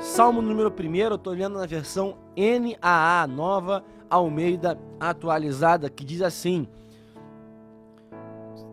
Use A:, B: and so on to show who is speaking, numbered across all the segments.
A: Salmo número 1, eu estou lendo na versão NAA, nova Almeida atualizada, que diz assim: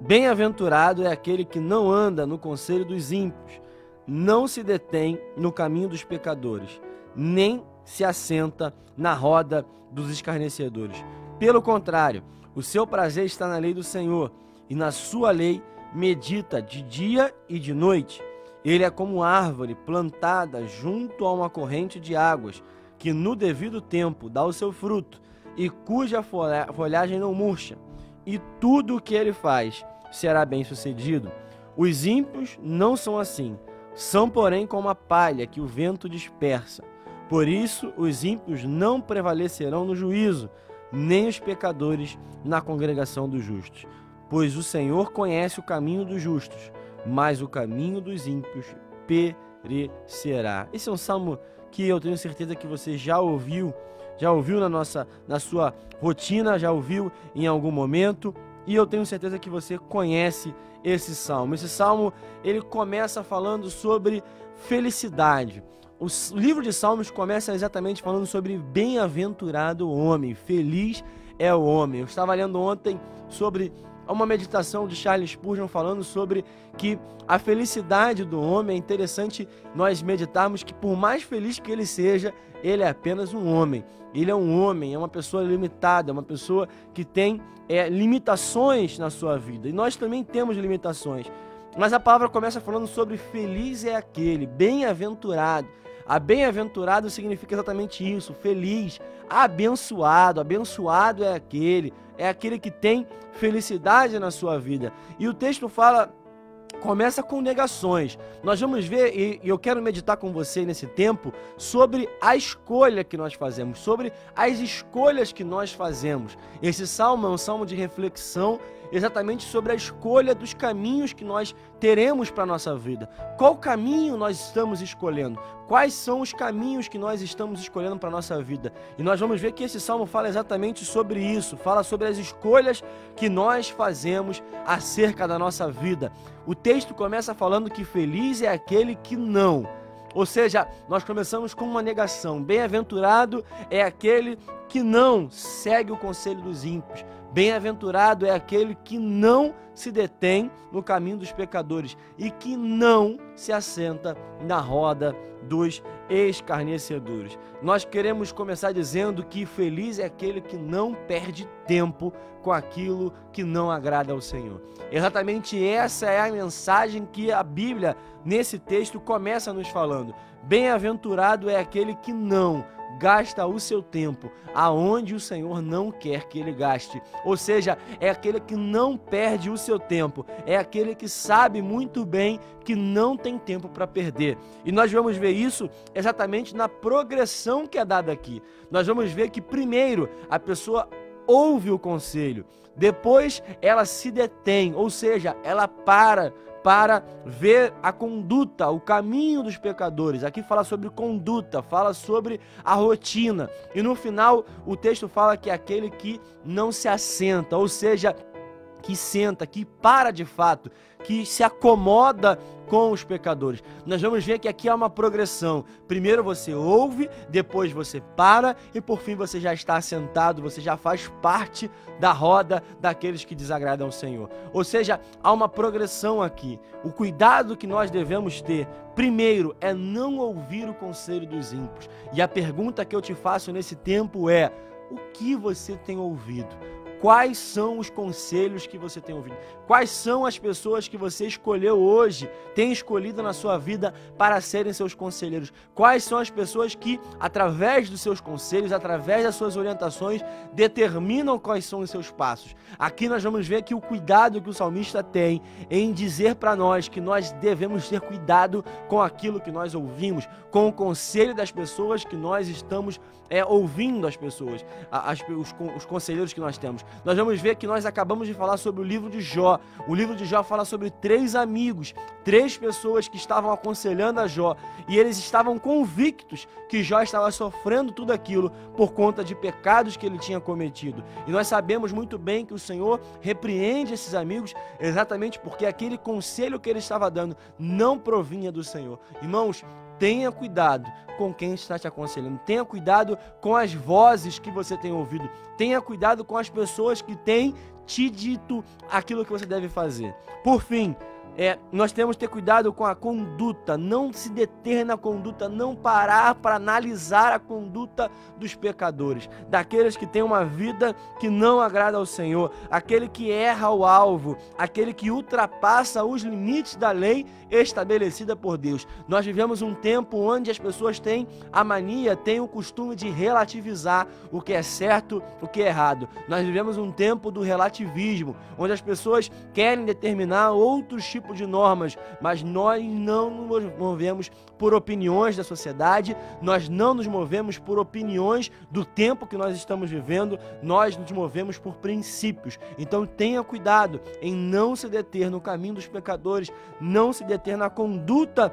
A: Bem-aventurado é aquele que não anda no conselho dos ímpios, não se detém no caminho dos pecadores, nem se assenta na roda dos escarnecedores. Pelo contrário, o seu prazer está na lei do Senhor, e na sua lei medita de dia e de noite. Ele é como árvore plantada junto a uma corrente de águas, que no devido tempo dá o seu fruto, e cuja folhagem não murcha, e tudo o que ele faz será bem sucedido. Os ímpios não são assim, são, porém, como a palha que o vento dispersa. Por isso, os ímpios não prevalecerão no juízo, nem os pecadores na congregação dos justos. Pois o Senhor conhece o caminho dos justos, mas o caminho dos ímpios perecerá. Esse é um salmo que eu tenho certeza que você já ouviu, já ouviu na nossa na sua rotina, já ouviu em algum momento, e eu tenho certeza que você conhece esse salmo. Esse salmo, ele começa falando sobre felicidade. O livro de Salmos começa exatamente falando sobre bem-aventurado o homem, feliz é o homem. Eu estava lendo ontem sobre uma meditação de Charles Spurgeon falando sobre que a felicidade do homem é interessante nós meditarmos que por mais feliz que ele seja, ele é apenas um homem. Ele é um homem, é uma pessoa limitada, é uma pessoa que tem é, limitações na sua vida. E nós também temos limitações. Mas a palavra começa falando sobre feliz é aquele, bem-aventurado. A bem-aventurado significa exatamente isso, feliz, abençoado. Abençoado é aquele, é aquele que tem felicidade na sua vida. E o texto fala começa com negações. Nós vamos ver, e eu quero meditar com você nesse tempo, sobre a escolha que nós fazemos, sobre as escolhas que nós fazemos. Esse salmo é um salmo de reflexão exatamente sobre a escolha dos caminhos que nós teremos para a nossa vida. Qual caminho nós estamos escolhendo? Quais são os caminhos que nós estamos escolhendo para a nossa vida? E nós vamos ver que esse salmo fala exatamente sobre isso, fala sobre as escolhas que nós fazemos acerca da nossa vida. O texto começa falando que feliz é aquele que não. Ou seja, nós começamos com uma negação. Bem-aventurado é aquele que não segue o conselho dos ímpios. Bem-aventurado é aquele que não se detém no caminho dos pecadores e que não se assenta na roda dos escarnecedores. Nós queremos começar dizendo que feliz é aquele que não perde tempo com aquilo que não agrada ao Senhor. Exatamente essa é a mensagem que a Bíblia, nesse texto, começa nos falando. Bem-aventurado é aquele que não gasta o seu tempo aonde o Senhor não quer que ele gaste. Ou seja, é aquele que não perde o seu tempo, é aquele que sabe muito bem que não tem tempo para perder. E nós vamos ver isso exatamente na progressão que é dada aqui. Nós vamos ver que primeiro a pessoa ouve o conselho, depois ela se detém, ou seja, ela para para ver a conduta, o caminho dos pecadores. Aqui fala sobre conduta, fala sobre a rotina. E no final, o texto fala que é aquele que não se assenta, ou seja, que senta, que para de fato, que se acomoda com os pecadores. Nós vamos ver que aqui há uma progressão. Primeiro você ouve, depois você para e por fim você já está assentado, você já faz parte da roda daqueles que desagradam o Senhor. Ou seja, há uma progressão aqui. O cuidado que nós devemos ter, primeiro, é não ouvir o conselho dos ímpios. E a pergunta que eu te faço nesse tempo é: o que você tem ouvido? Quais são os conselhos que você tem ouvido? Quais são as pessoas que você escolheu hoje, tem escolhido na sua vida para serem seus conselheiros? Quais são as pessoas que, através dos seus conselhos, através das suas orientações, determinam quais são os seus passos? Aqui nós vamos ver que o cuidado que o salmista tem em dizer para nós que nós devemos ter cuidado com aquilo que nós ouvimos, com o conselho das pessoas que nós estamos é, ouvindo as pessoas, as, os, os conselheiros que nós temos nós vamos ver que nós acabamos de falar sobre o livro de Jó. O livro de Jó fala sobre três amigos, três pessoas que estavam aconselhando a Jó e eles estavam convictos que Jó estava sofrendo tudo aquilo por conta de pecados que ele tinha cometido. E nós sabemos muito bem que o Senhor repreende esses amigos exatamente porque aquele conselho que ele estava dando não provinha do Senhor. Irmãos, tenha cuidado com quem está te aconselhando. Tenha cuidado com as vozes que você tem ouvido. Tenha cuidado com as pessoas que têm te dito aquilo que você deve fazer. Por fim, é, nós temos que ter cuidado com a conduta, não se deter na conduta, não parar para analisar a conduta dos pecadores, daqueles que têm uma vida que não agrada ao Senhor, aquele que erra o alvo, aquele que ultrapassa os limites da lei estabelecida por Deus. Nós vivemos um tempo onde as pessoas têm a mania, têm o costume de relativizar o que é certo, o que é errado. Nós vivemos um tempo do relativismo, onde as pessoas querem determinar outros tipos tipo de normas, mas nós não nos movemos por opiniões da sociedade, nós não nos movemos por opiniões do tempo que nós estamos vivendo, nós nos movemos por princípios. Então tenha cuidado em não se deter no caminho dos pecadores, não se deter na conduta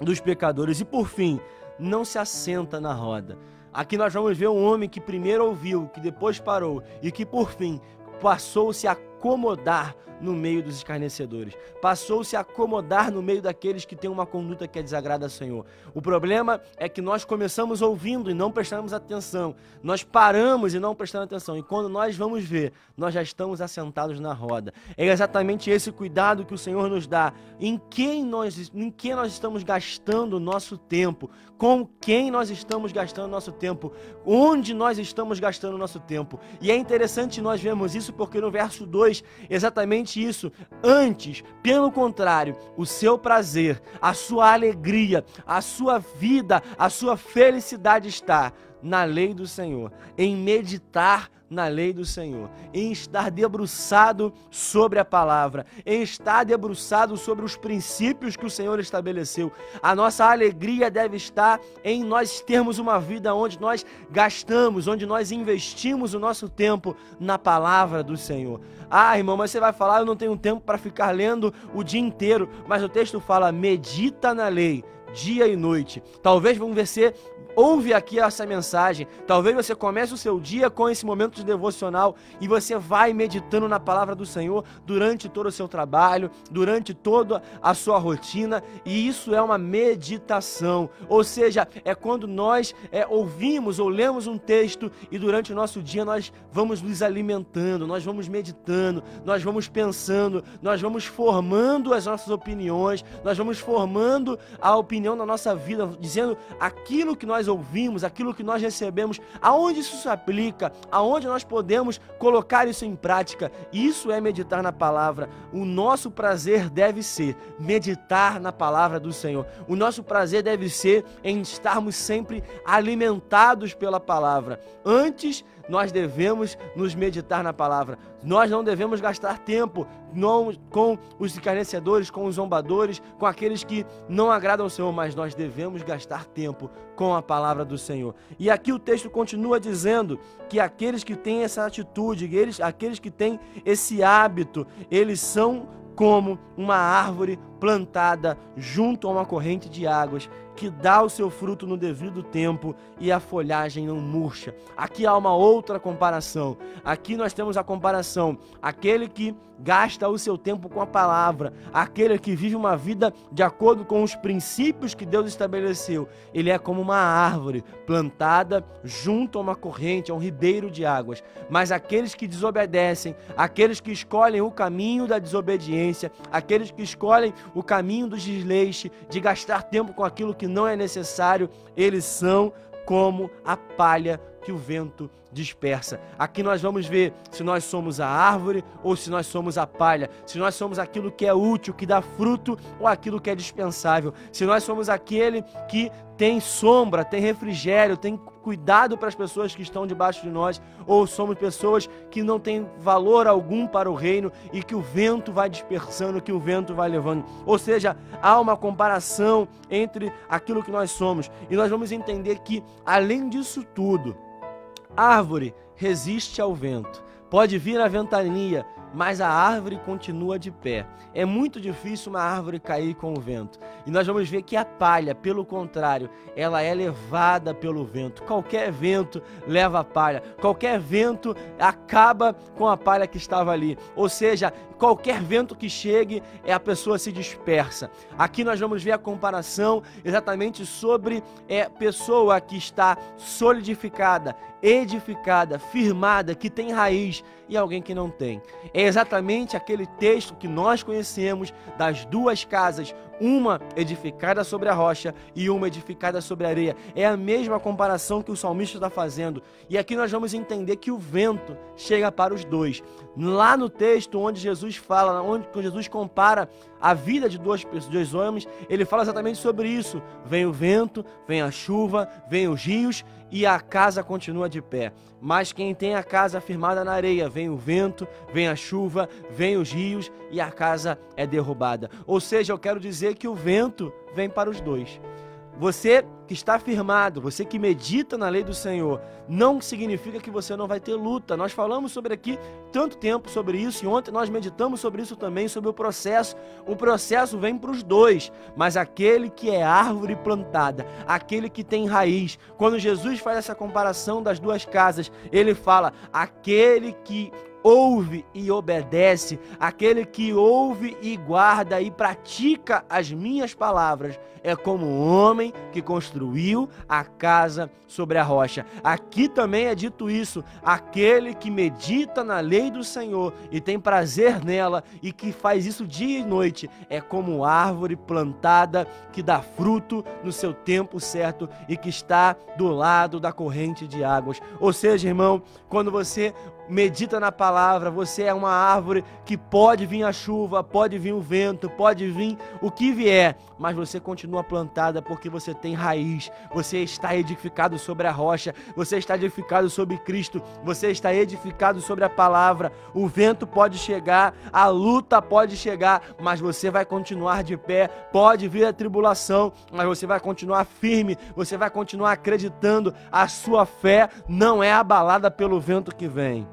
A: dos pecadores e por fim, não se assenta na roda. Aqui nós vamos ver um homem que primeiro ouviu, que depois parou e que por fim passou-se a acomodar no meio dos escarnecedores. Passou-se a acomodar no meio daqueles que têm uma conduta que é desagrada ao Senhor. O problema é que nós começamos ouvindo e não prestamos atenção. Nós paramos e não prestamos atenção. E quando nós vamos ver, nós já estamos assentados na roda. É exatamente esse cuidado que o Senhor nos dá. Em quem nós, em quem nós estamos gastando o nosso tempo? Com quem nós estamos gastando o nosso tempo? Onde nós estamos gastando o nosso tempo? E é interessante nós vermos isso porque no verso 2 exatamente isso. Antes, pelo contrário, o seu prazer, a sua alegria, a sua vida, a sua felicidade está na lei do Senhor, em meditar na lei do Senhor, em estar debruçado sobre a palavra, em estar debruçado sobre os princípios que o Senhor estabeleceu. A nossa alegria deve estar em nós termos uma vida onde nós gastamos, onde nós investimos o nosso tempo na palavra do Senhor. Ah, irmão, mas você vai falar, eu não tenho tempo para ficar lendo o dia inteiro, mas o texto fala: medita na lei dia e noite. Talvez vamos ver se ouve aqui essa mensagem. Talvez você comece o seu dia com esse momento de devocional e você vai meditando na palavra do Senhor durante todo o seu trabalho, durante toda a sua rotina, e isso é uma meditação. Ou seja, é quando nós é, ouvimos ou lemos um texto e durante o nosso dia nós vamos nos alimentando, nós vamos meditando, nós vamos pensando, nós vamos formando as nossas opiniões, nós vamos formando a opinião da nossa vida, dizendo aquilo que nós nós ouvimos, aquilo que nós recebemos, aonde isso se aplica, aonde nós podemos colocar isso em prática. Isso é meditar na palavra. O nosso prazer deve ser meditar na palavra do Senhor. O nosso prazer deve ser em estarmos sempre alimentados pela palavra. Antes nós devemos nos meditar na palavra. Nós não devemos gastar tempo não, com os escarnecedores, com os zombadores, com aqueles que não agradam ao Senhor, mas nós devemos gastar tempo com a palavra do Senhor. E aqui o texto continua dizendo que aqueles que têm essa atitude, eles, aqueles que têm esse hábito, eles são como uma árvore plantada junto a uma corrente de águas que dá o seu fruto no devido tempo e a folhagem não murcha. Aqui há uma outra comparação. Aqui nós temos a comparação: aquele que gasta o seu tempo com a palavra, aquele que vive uma vida de acordo com os princípios que Deus estabeleceu. Ele é como uma árvore plantada junto a uma corrente, a um ribeiro de águas. Mas aqueles que desobedecem, aqueles que escolhem o caminho da desobediência, aqueles que escolhem o caminho do desleixo, de gastar tempo com aquilo que não é necessário, eles são como a palha que o vento dispersa. Aqui nós vamos ver se nós somos a árvore ou se nós somos a palha, se nós somos aquilo que é útil, que dá fruto ou aquilo que é dispensável, se nós somos aquele que tem sombra, tem refrigério, tem cuidado para as pessoas que estão debaixo de nós, ou somos pessoas que não têm valor algum para o reino e que o vento vai dispersando, que o vento vai levando. Ou seja, há uma comparação entre aquilo que nós somos. E nós vamos entender que, além disso tudo, árvore resiste ao vento. Pode vir a ventania, mas a árvore continua de pé. É muito difícil uma árvore cair com o vento. E nós vamos ver que a palha, pelo contrário, ela é levada pelo vento. Qualquer vento leva a palha. Qualquer vento acaba com a palha que estava ali. Ou seja, qualquer vento que chegue, é a pessoa se dispersa. Aqui nós vamos ver a comparação exatamente sobre é pessoa que está solidificada, edificada, firmada, que tem raiz e alguém que não tem. É exatamente aquele texto que nós conhecemos das duas casas, uma edificada sobre a rocha e uma edificada sobre a areia. É a mesma comparação que o salmista está fazendo. E aqui nós vamos entender que o vento chega para os dois. Lá no texto onde Jesus fala, onde Jesus compara a vida de dois, dois homens, ele fala exatamente sobre isso. Vem o vento, vem a chuva, vem os rios e a casa continua de pé. Mas quem tem a casa firmada na areia, vem o vento, vem a chuva, vem os rios e a casa é derrubada. Ou seja, eu quero dizer que o vento vem para os dois. Você que está firmado, você que medita na lei do Senhor, não significa que você não vai ter luta. Nós falamos sobre aqui tanto tempo sobre isso e ontem nós meditamos sobre isso também, sobre o processo. O processo vem para os dois, mas aquele que é árvore plantada, aquele que tem raiz. Quando Jesus faz essa comparação das duas casas, ele fala: aquele que ouve e obedece, aquele que ouve e guarda e pratica as minhas palavras, é como um homem que construiu a casa sobre a rocha. Aqui também é dito isso: aquele que medita na lei do Senhor e tem prazer nela e que faz isso dia e noite, é como árvore plantada que dá fruto no seu tempo certo e que está do lado da corrente de águas. Ou seja, irmão, quando você medita na palavra, você é uma árvore que pode vir a chuva, pode vir o vento, pode vir o que vier, mas você continua plantada porque você tem raiz, você está edificado sobre a rocha, você está edificado sobre Cristo, você está edificado sobre a palavra. O vento pode chegar, a luta pode chegar, mas você vai continuar de pé. Pode vir a tribulação, mas você vai continuar firme, você vai continuar acreditando. A sua fé não é abalada pelo vento que vem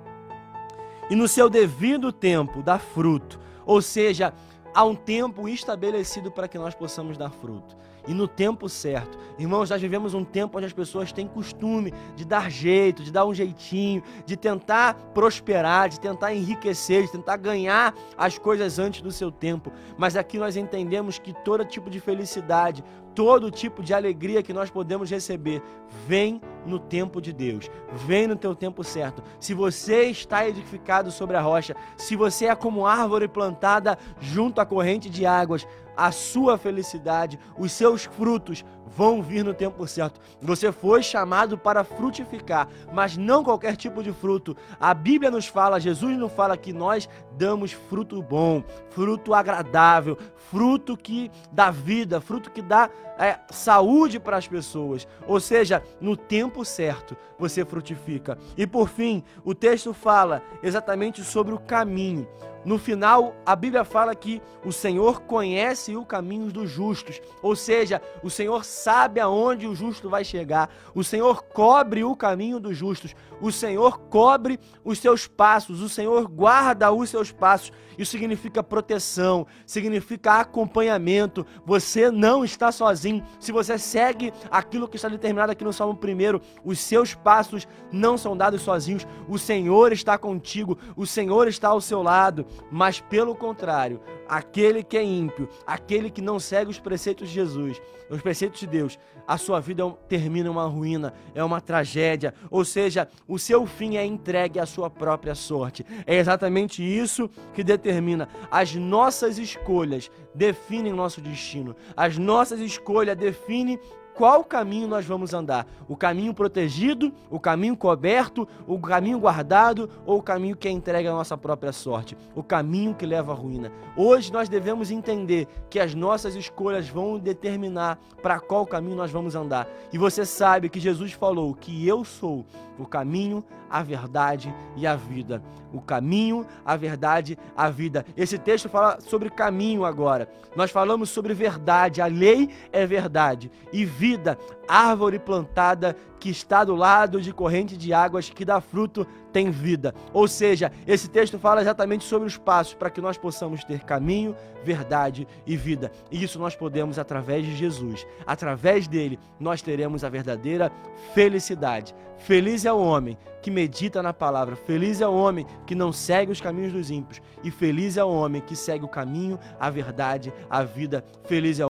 A: e no seu devido tempo dá fruto. Ou seja, há um tempo estabelecido para que nós possamos dar fruto. E no tempo certo. Irmãos, nós vivemos um tempo onde as pessoas têm costume de dar jeito, de dar um jeitinho, de tentar prosperar, de tentar enriquecer, de tentar ganhar as coisas antes do seu tempo. Mas aqui nós entendemos que todo tipo de felicidade, todo tipo de alegria que nós podemos receber vem no tempo de Deus, vem no teu tempo certo. Se você está edificado sobre a rocha, se você é como árvore plantada junto à corrente de águas, a sua felicidade, os seus frutos vão vir no tempo certo. Você foi chamado para frutificar, mas não qualquer tipo de fruto. A Bíblia nos fala, Jesus nos fala que nós damos fruto bom, fruto agradável, fruto que dá vida, fruto que dá é, saúde para as pessoas. Ou seja, no tempo certo você frutifica. E por fim, o texto fala exatamente sobre o caminho. No final, a Bíblia fala que o Senhor conhece o caminho dos justos, ou seja, o Senhor sabe aonde o justo vai chegar, o Senhor cobre o caminho dos justos, o Senhor cobre os seus passos, o Senhor guarda os seus passos. Isso significa proteção, significa acompanhamento. Você não está sozinho. Se você segue aquilo que está determinado aqui no Salmo 1, os seus passos não são dados sozinhos. O Senhor está contigo, o Senhor está ao seu lado. Mas pelo contrário, aquele que é ímpio, aquele que não segue os preceitos de Jesus, os preceitos de Deus, a sua vida é termina uma ruína, é uma tragédia, ou seja, o seu fim é entregue à sua própria sorte. É exatamente isso que determina as nossas escolhas definem nosso destino. As nossas escolhas definem qual caminho nós vamos andar: o caminho protegido, o caminho coberto, o caminho guardado ou o caminho que é entregue à nossa própria sorte, o caminho que leva à ruína. Hoje nós devemos entender que as nossas escolhas vão determinar para qual caminho nós vamos andar. E você sabe que Jesus falou que eu sou o caminho, a verdade e a vida. O caminho, a verdade, a vida. Esse texto fala sobre caminho agora. Nós falamos sobre verdade. A lei é verdade e vida árvore plantada que está do lado de corrente de águas que dá fruto tem vida. Ou seja, esse texto fala exatamente sobre os passos para que nós possamos ter caminho, verdade e vida. E isso nós podemos através de Jesus. Através dele, nós teremos a verdadeira felicidade. Feliz é o homem que medita na palavra, feliz é o homem que não segue os caminhos dos ímpios, e feliz é o homem que segue o caminho, a verdade, a vida. Feliz é